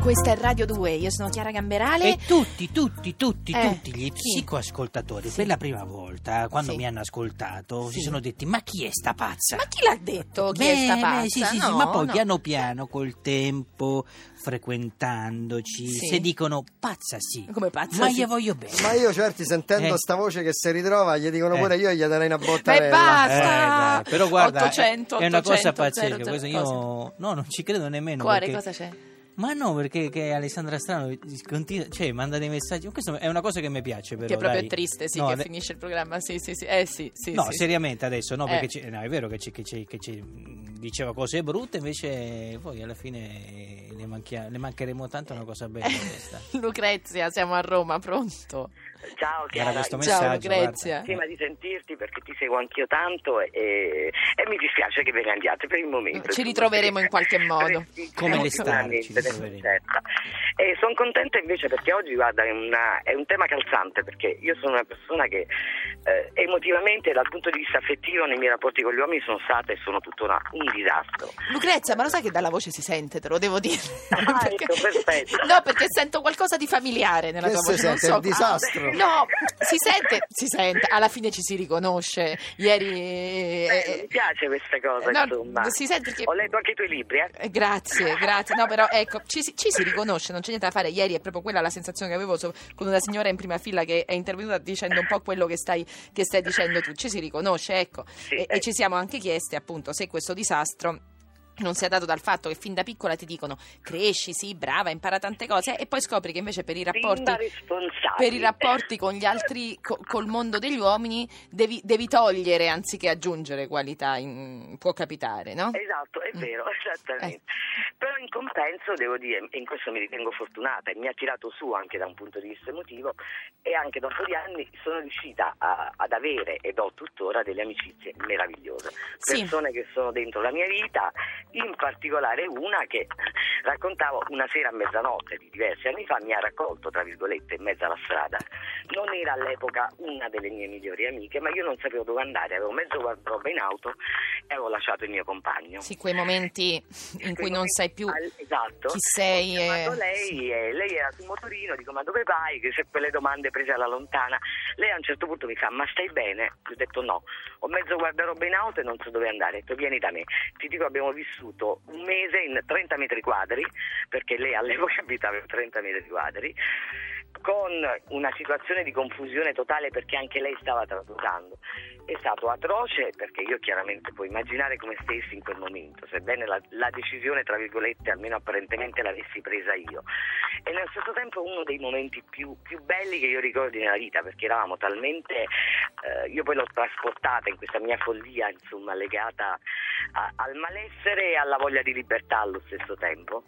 Questa è Radio 2, io sono Chiara Gamberale. E tutti, tutti, tutti, Eh, tutti gli psicoascoltatori per la prima volta, quando Sì. mi hanno ascoltato, Sì. si sono detti: Ma chi è sta pazza? Ma chi l'ha detto? Chi è sta Beh, pazza? beh, sì, sì, sì, No, ma poi no. piano piano, col tempo, frequentandoci, Sì. se dicono pazza sì, Come pazza ma sì. io voglio bene. Ma io certi sentendo Eh. sta voce che si ritrova gli dicono Eh. pure io gli darei una Beh, bottarella. basta! Eh, però guarda, è- 800, è una cosa 800, pazzesca. 00, questo io no, non ci credo nemmeno. Cuore, perché- cosa c'è? Ma no, perché che Alessandra Strano continua, cioè, manda dei messaggi. ma Questo è una cosa che mi piace, però. che è proprio dai. triste, sì, No, che ade- finisce il programma. Sì, sì, sì. Eh, sì, sì. No, sì. seriamente adesso no, perché Eh. ci- no, è vero che, ci, che, ci, che ci diceva cose brutte, invece poi alla fine le, manchia- le mancheremo tanto una cosa bella questa. Lucrezia, siamo a Roma, pronto? Ciao Chiara, questo Ciao, messaggio. Lucrezia. prima di sentirti perché ti seguo anch'io tanto e, e mi dispiace che ve ne andiate per il momento. Ci ritroveremo in qualche modo. Come le no, star, ci ritroveremo. E sono contenta invece perché oggi guarda, è, una- è un tema calzante perché io sono una persona che eh, emotivamente dal punto di vista affettivo nei miei rapporti con gli uomini sono stata e sono tuttora un disastro. Lucrezia, ma lo sai che dalla voce si sente, te lo devo dire. Ah, ecco, perfetto. No, perché sento qualcosa di familiare nella Che tua voce. non sente? so- Il disastro. No, si sente, si sente, alla fine ci si riconosce. Ieri. eh, eh, mi piace questa cosa, no, insomma. si sente che- Ho letto anche i tuoi libri, eh? Eh, Grazie, grazie. No, però ecco, ci, si- ci si riconosce, non c'è niente da fare. Ieri è proprio quella la sensazione che avevo con una signora in prima fila che è intervenuta dicendo un po' quello che stai, che stai dicendo tu. Ci si riconosce, ecco. Sì, e, eh. e ci siamo anche chiesti appunto se questo disastro non sia dato dal fatto che fin da piccola ti dicono cresci, sì, brava, impara tante cose e poi scopri che invece per i rapporti per i rapporti con gli altri, co- col mondo degli uomini, devi, devi togliere anziché aggiungere qualità. in- può capitare, no? Esatto, è Mm. vero, esattamente. Eh. Però in compenso devo dire, e in questo mi ritengo fortunata e mi ha tirato su anche da un punto di vista emotivo e anche dopo di anni sono riuscita a- ad avere ed ho tuttora delle amicizie meravigliose. Sì. Persone che sono dentro la mia vita, in particolare una che raccontavo una sera a mezzanotte di diversi anni fa mi ha raccolto, tra virgolette, in mezzo alla strada. Non era all'epoca una delle mie migliori amiche, ma io non sapevo dove andare, avevo mezzo guardaroba in auto e avevo lasciato il mio compagno. Sì, quei momenti in cui non sai più Al- esatto. chi sei. E- lei, e lei era sul motorino, dico ma dove vai? Che se quelle domande prese alla lontana. Lei a un certo punto mi fa ma stai bene? Io ho detto no, ho mezzo guardaroba in auto e non so dove andare. Ho detto vieni da me. Ti dico abbiamo vissuto un mese in 30 metri quadri, perché lei all'epoca abitava in 30 metri quadri, con una situazione di confusione totale perché anche lei stava traducando. È stato atroce perché io chiaramente puoi immaginare come stessi in quel momento, sebbene la, la decisione, tra virgolette, almeno apparentemente l'avessi presa io. E nello stesso tempo uno dei momenti più, più belli che io ricordi nella vita, perché eravamo talmente, eh, io poi l'ho trasportata in questa mia follia, insomma, legata a- al malessere e alla voglia di libertà allo stesso tempo.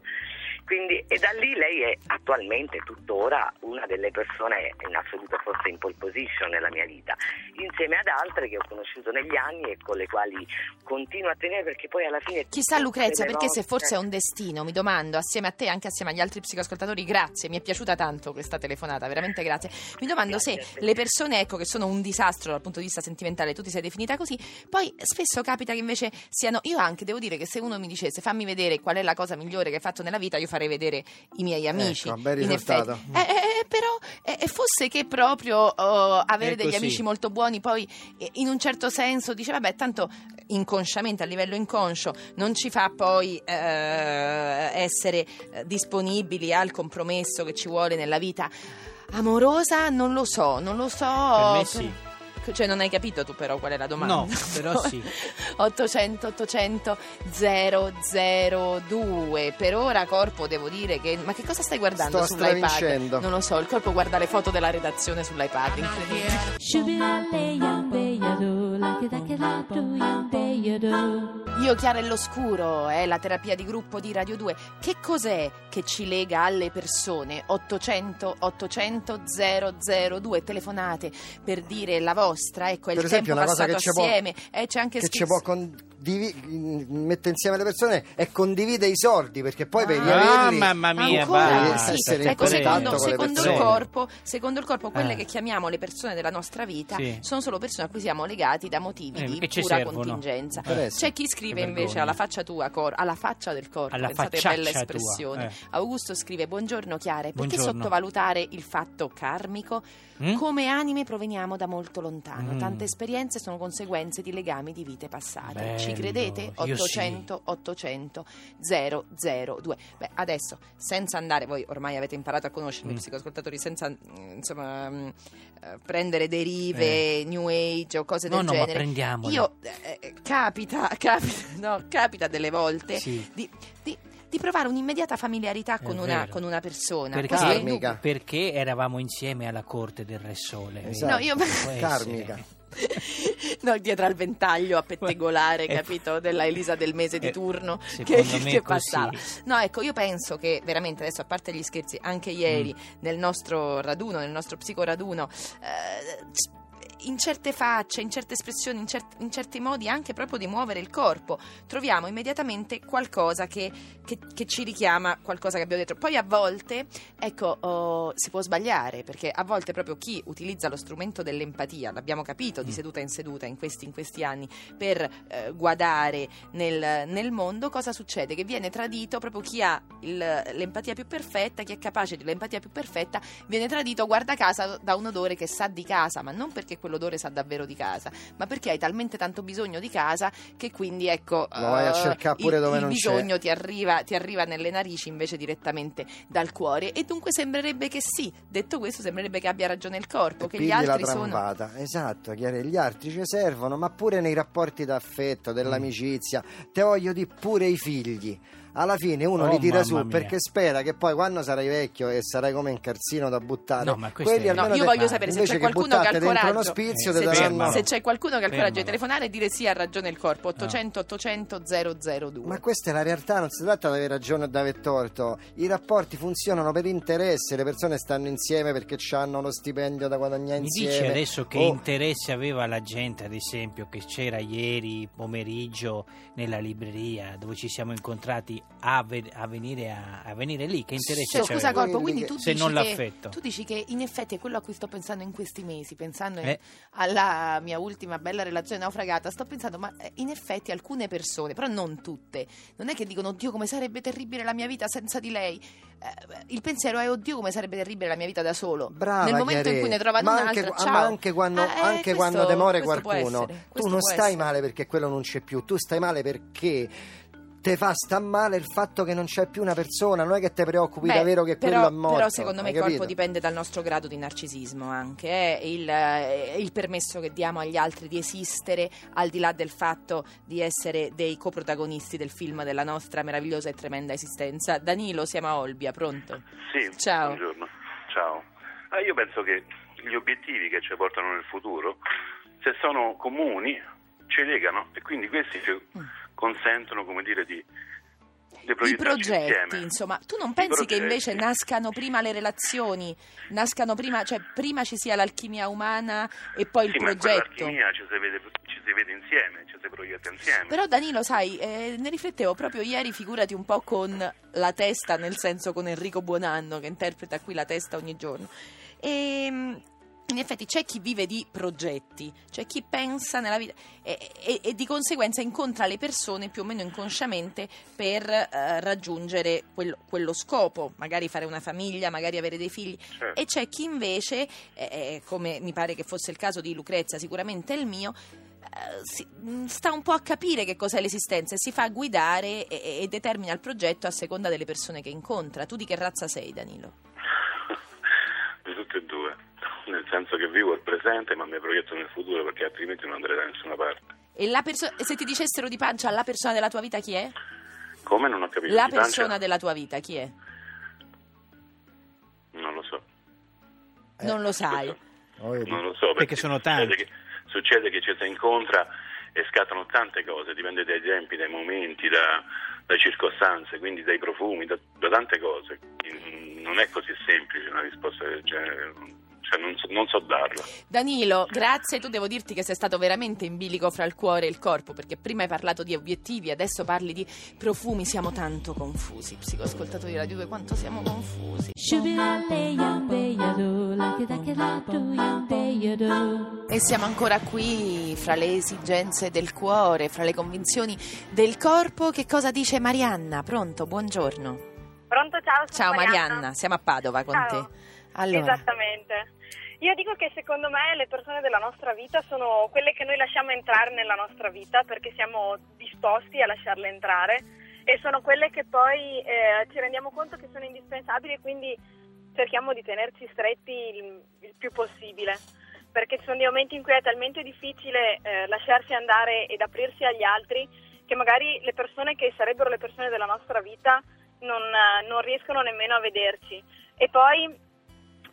Quindi, e da lì lei è attualmente, tuttora, una delle persone in assoluta forse in pole position nella mia vita, insieme ad altre che ho conosciuto negli anni e con le quali continuo a tenere perché poi alla fine... Chissà Lucrezia, perché se volte- forse è un destino, mi domando, assieme a te e anche assieme agli altri psicoascoltatori, grazie, mi è piaciuta tanto questa telefonata, veramente grazie. Mi domando Grazie se le persone, ecco, che sono un disastro dal punto di vista sentimentale, tu ti sei definita così, poi spesso capita che invece siano, io anche devo dire che se uno mi dicesse fammi vedere qual è la cosa migliore che hai fatto nella vita, io farei vedere i miei amici. Ecco, bel in risultato. effetti. Eh, eh, eh, però eh, fosse che proprio oh, avere degli amici molto buoni poi eh, in un certo senso dice vabbè tanto inconsciamente a livello inconscio non ci fa poi eh, essere eh, disponibili al compromesso che ci vuole nella vita amorosa non lo so non lo so Per me sì. Cioè non hai capito tu però qual è la domanda? No, però sì. 800 800 002 Per ora corpo devo dire che ma che cosa stai guardando Sto sull'iPad? Non lo so, il corpo guarda le foto della redazione sull'iPad, incredibile. Io Chiara e l'oscuro è la terapia di gruppo di Radio 2. Che cos'è che ci lega alle persone? 800 800 002 telefonate per dire la vostra, ecco, è Per il esempio, tempo una cosa passato che ci può- assieme. Eh, c'è anche che ci può condivi- mette insieme le persone e condivide i soldi perché poi per Ah, riaverli mamma mia, Ancora? basta. Essere in ecco, contatto secondo, con le secondo il persone. corpo, secondo il corpo, quelle Eh. che chiamiamo le persone della nostra vita Sì. sono solo persone a cui siamo legati da motivi Eh, di che ci pura servono. contingenza. Interessa. C'è chi scrive Che invece vergogna. alla faccia tua, cor- alla faccia del corpo. Alla Pensate bella tua, espressione. eh. Augusto scrive: Buongiorno Chiare, perché Buongiorno. sottovalutare il fatto karmico? Mm? Come anime proveniamo da molto lontano. Mm. Tante esperienze sono conseguenze di legami di vite passate. Ci Bello, credete? io sì. 800 800 002. Beh, adesso, senza andare, voi ormai avete imparato a conoscermi, Mm. psicoascoltatori, senza mm, insomma mm, eh, prendere derive, new age o cose No, del no, ma genere. prendiamole. Io eh, eh, capita, capita, no, capita delle volte Sì. di, di- di provare un'immediata familiarità con una, con una persona. Perché, perché eravamo insieme alla corte del Re Sole. Esatto. No, io-. Karmica. No, dietro al ventaglio a pettegolare, Eh, capito? Della Elisa del mese di eh, turno che, che così. passava. No, ecco, io penso che veramente adesso, a parte gli scherzi, anche ieri Mm. nel nostro raduno, nel nostro psicoraduno, eh, in certe facce, in certe espressioni, in, cer- in certi modi anche proprio di muovere il corpo, troviamo immediatamente qualcosa che, che- che ci richiama qualcosa che abbiamo detto. Poi a volte, ecco, oh, si può sbagliare, perché a volte proprio chi utilizza lo strumento dell'empatia, l'abbiamo capito di Mm. seduta in seduta in questi, in questi anni, per eh, guadare nel, nel mondo, cosa succede? Che viene tradito proprio chi ha il- l'empatia più perfetta, chi è capace dell'empatia più perfetta, viene tradito, guarda casa, da un odore che sa di casa, ma non perché quell'odore sa davvero di casa, ma perché hai talmente tanto bisogno di casa che quindi ecco Lo vai a eh, cercare pure il, dove il non c'è. bisogno ti arriva, ti arriva nelle narici invece direttamente dal cuore e dunque sembrerebbe che sì, detto questo sembrerebbe che abbia ragione il corpo, E che gli la altri sono... Esatto, chiaro, gli altri ci servono, ma pure nei rapporti d'affetto, dell'amicizia. Te voglio di pure i figli. Alla fine uno Oh, li tira su mia. perché spera che poi quando sarai vecchio e sarai come un carzino da buttare, No, ma quelli è- No, io te- voglio sapere se c'è qualcuno che ha il coraggio. Eh, se, c'è, daranno- se c'è qualcuno che ha il coraggio di telefonare e dire sì ha ragione il corpo 800 800 002 Ma questa è la realtà, non si tratta di avere ragione o di aver torto. I rapporti funzionano per interesse, le persone stanno insieme perché hanno lo stipendio da guadagnare Mi insieme. dici adesso che Oh, interesse aveva la gente, ad esempio, che c'era ieri pomeriggio nella libreria dove ci siamo incontrati a, ve- a venire, a, a venire lì? Che interesse Cioè, c'aveva? scusa Corpo, quindi tu Se dici non che, l'affetto. tu dici che in effetti è quello a cui sto pensando in questi mesi, pensando Eh. alla mia ultima bella relazione naufragata, sto pensando, ma eh, in effetti alcune persone, però non tutte, non è che dicono, oddio come sarebbe terribile la mia vita senza di lei. Eh, il pensiero è, oddio come sarebbe terribile la mia vita da solo. Brava, Nel momento in Chiare. cui ne trovano ma un'altra, anche, ciao. ma anche quando, Eh, eh, anche questo- quando demore qualcuno, essere, tu non stai essere. male perché quello non c'è più, tu stai male perché te fa sta male il fatto che non c'è più una persona, non è che ti preoccupi Beh, davvero che però, quello è morto. Però secondo me il corpo dipende dal nostro grado di narcisismo anche, eh, il, eh, il permesso che diamo agli altri di esistere al di là del fatto di essere dei coprotagonisti del film della nostra meravigliosa e tremenda esistenza. Danilo, siamo a Olbia, pronto? Sì, Ciao. buongiorno. Ciao. Ah, io penso che gli obiettivi che ci portano nel futuro, se sono comuni, ci legano e quindi questi ci Mm. Consentono, come dire, di, I progetti, insieme. insomma, tu non I pensi che progetti. invece nascano prima le relazioni, nascano prima, cioè prima ci sia l'alchimia umana e poi il Sì, ma progetto? quell'alchimia ci si, vede, ci si vede insieme, ci si proietta insieme. Però Danilo, sai, eh, ne riflettevo proprio ieri, figurati un po' con la testa, nel senso con Enrico Buonanno che interpreta qui la testa ogni giorno. E mm, in effetti c'è chi vive di progetti, c'è chi pensa nella vita e, e- e di conseguenza incontra le persone più o meno inconsciamente per eh, raggiungere quello, quello scopo, magari fare una famiglia, magari avere dei figli. Certo. E c'è chi invece, eh, come mi pare che fosse il caso di Lucrezia, sicuramente è il mio, eh, mh, sta un po' a capire che cos'è l'esistenza e si fa guidare e, e determina il progetto a seconda delle persone che incontra. Tu di che razza sei, Danilo? di tutte e due. Nel senso che vivo il presente, ma mi proietto nel futuro perché altrimenti non andrei da nessuna parte. E la perso- se ti dicessero di pancia la persona della tua vita chi è? Come non ho capito? La Di pancia? persona della tua vita chi è? Non lo so. Non lo sai. Oh. Non lo so Perché sono succede tanti. che, succede che ci si incontra e scattano tante cose, dipende dai tempi, dai momenti, da, dalle circostanze, quindi dai profumi, da, da tante cose. Non è così semplice una risposta del genere, cioè non so, non so darla. Danilo, grazie. Tu devo dirti che sei stato veramente in bilico fra il cuore e il corpo, perché prima hai parlato di obiettivi, adesso parli di profumi. Siamo tanto confusi. Psicoascoltatori Radio 2, quanto siamo confusi. E siamo ancora qui fra le esigenze del cuore, fra le convinzioni del corpo. Che cosa dice Marianna? Pronto? Buongiorno. Pronto, ciao. Ciao Marianna, siamo a Padova con Ciao. te. Allora, Esattamente. Io dico che secondo me le persone della nostra vita sono quelle che noi lasciamo entrare nella nostra vita perché siamo disposti a lasciarle entrare e sono quelle che poi eh, ci rendiamo conto che sono indispensabili e quindi cerchiamo di tenerci stretti il, il più possibile. Perché ci sono dei momenti in cui è talmente difficile eh, lasciarsi andare ed aprirsi agli altri che magari le persone che sarebbero le persone della nostra vita non, eh, non riescono nemmeno a vederci. E poi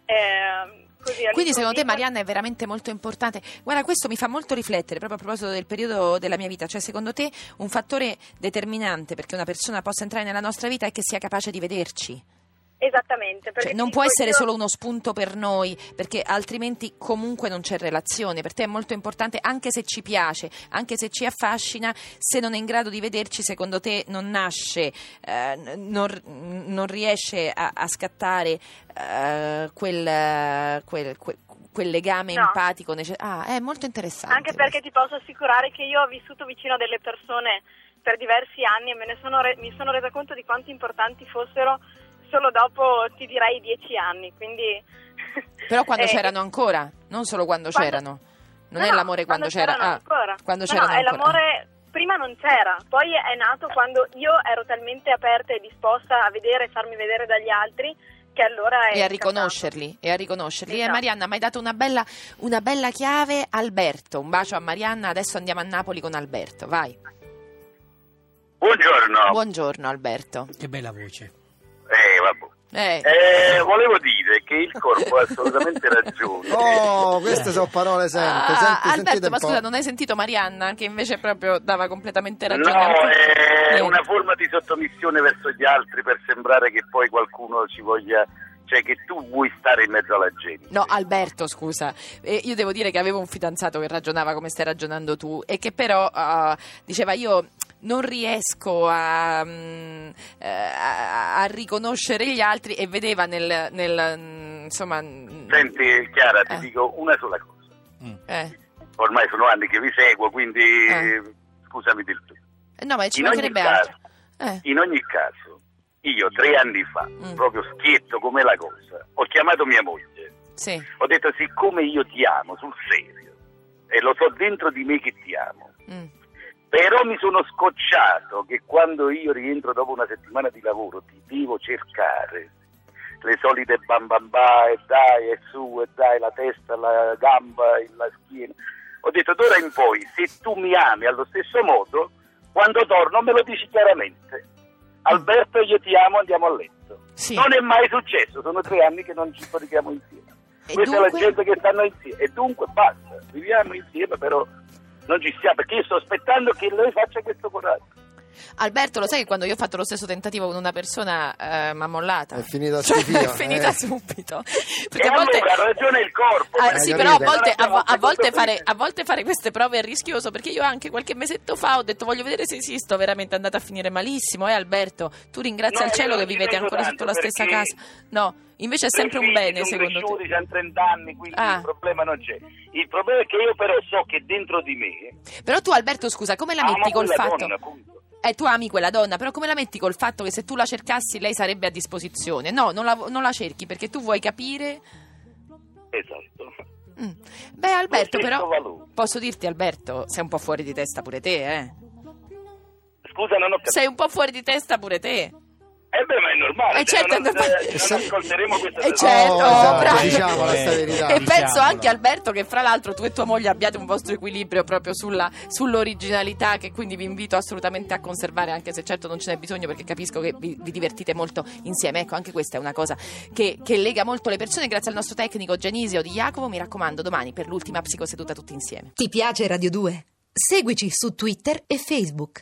eh, Quindi secondo te Marianna è veramente molto importante? Guarda, questo mi fa molto riflettere proprio a proposito del periodo della mia vita, cioè secondo te un fattore determinante perché una persona possa entrare nella nostra vita è che sia capace di vederci? Esattamente. Cioè, non può essere io- solo uno spunto per noi, perché altrimenti comunque non c'è relazione. Per te è molto importante, anche se ci piace, anche se ci affascina, se non è in grado di vederci, secondo te non nasce, eh, non, non riesce a, a scattare eh, quel, quel- quel- quel legame No. empatico necessario. Ah, è molto interessante. Anche perché ti posso assicurare che io ho vissuto vicino a delle persone per diversi anni e me ne sono re- mi sono resa conto di quanto importanti fossero solo dopo, ti direi, dieci anni. Quindi... Però quando Eh, c'erano ancora, non solo quando, quando- c'erano. Non No, è l'amore quando, c'era. c'erano ah, ancora. quando No, c'erano no, è ancora. l'amore prima non c'era, poi è nato quando io ero talmente aperta e disposta a vedere e farmi vedere dagli altri che allora è e a riconoscerli, e a riconoscerli. E Esatto. Marianna, mi hai dato una bella, una bella chiave. Alberto, un bacio a Marianna. Adesso andiamo a Napoli con Alberto. Vai. Buongiorno. Buongiorno, Alberto. Che bella voce. Eh. Eh, Eh, volevo dire che il corpo ha assolutamente ragione. Oh, queste sono parole sempre. ah, Senti, sentite Alberto, ma scusa, non hai sentito Marianna che invece proprio dava completamente ragione? No, è Niente. una forma di sottomissione verso gli altri per sembrare che poi qualcuno ci voglia, cioè che tu vuoi stare in mezzo alla gente. No, Alberto, scusa, Eh, io devo dire che avevo un fidanzato che ragionava come stai ragionando tu e che però ah, diceva io non riesco a, mm, eh, a- a riconoscere gli altri e vedeva nel, nel, mm, insomma mm, Senti, Chiara, ti Eh. dico una sola cosa. eh, Ormai sono anni che vi seguo, quindi Eh. scusami del tutto. no ma ci In mancherebbe caso, altro Eh, In ogni caso, io tre anni fa, Mm. proprio schietto come la cosa, ho chiamato mia moglie. sì, Ho detto, siccome io ti amo sul serio, e lo so dentro di me che ti amo, mm, però mi sono scocciato che quando io rientro dopo una settimana di lavoro ti devo cercare le solite bam bam ba e dai e su e dai la testa, la gamba, la schiena. Ho detto d'ora in poi se tu mi ami allo stesso modo, quando torno me lo dici chiaramente. Alberto io ti amo, andiamo a letto. Sì. Non è mai successo, sono tre anni che non ci storichiamo insieme. E Questa è dunque? la gente che stanno insieme. E dunque basta, viviamo insieme però non ci stiamo, perché io sto aspettando che lei faccia questo coraggio. Alberto, lo sai che quando io ho fatto lo stesso tentativo con una persona eh, mi ha mollata? È finita Cioè, schifio, è finita eh. subito. Perché a volte... ha ragione il corpo. Ah, perché sì, però a volte, a, a volte fare, a volte fare queste prove è rischioso perché io anche qualche mesetto fa ho detto voglio vedere se esisto, veramente è andata a finire malissimo. Eh Alberto, tu ringrazia No, il io cielo che vivete ancora sotto la stessa casa. No, invece è sempre un bene sono secondo te. hanno 30 anni, quindi Ah. il problema non c'è. Il problema è che io però so che dentro di me Però tu Alberto scusa, come la metti col fatto... donna. Eh, tu ami quella donna, però come la metti col fatto che se tu la cercassi lei sarebbe a disposizione? No, non la, non la cerchi perché tu vuoi capire... Esatto. Mm. Beh Alberto, però... valore. Posso dirti Alberto, sei un po' fuori di testa pure te, eh? Scusa, non ho capito. Sei un po' fuori di testa pure te. Eh beh, ma è normale. Eh, certo, non, normale. eh, non ascolteremo questa Eh, certo, Oh, esatto, bravo. diciamo la Eh, verità. E penso Diciamolo. anche Alberto che fra l'altro tu e tua moglie abbiate un vostro equilibrio proprio sulla, sull'originalità che quindi vi invito assolutamente a conservare anche se certo non ce n'è bisogno perché capisco che vi, vi divertite molto insieme. Ecco, anche questa è una cosa che, che lega molto le persone. Grazie al nostro tecnico Gianisio di Jacopo, mi raccomando domani per l'ultima psicoseduta tutti insieme. Ti piace Radio 2? Seguici su Twitter e Facebook.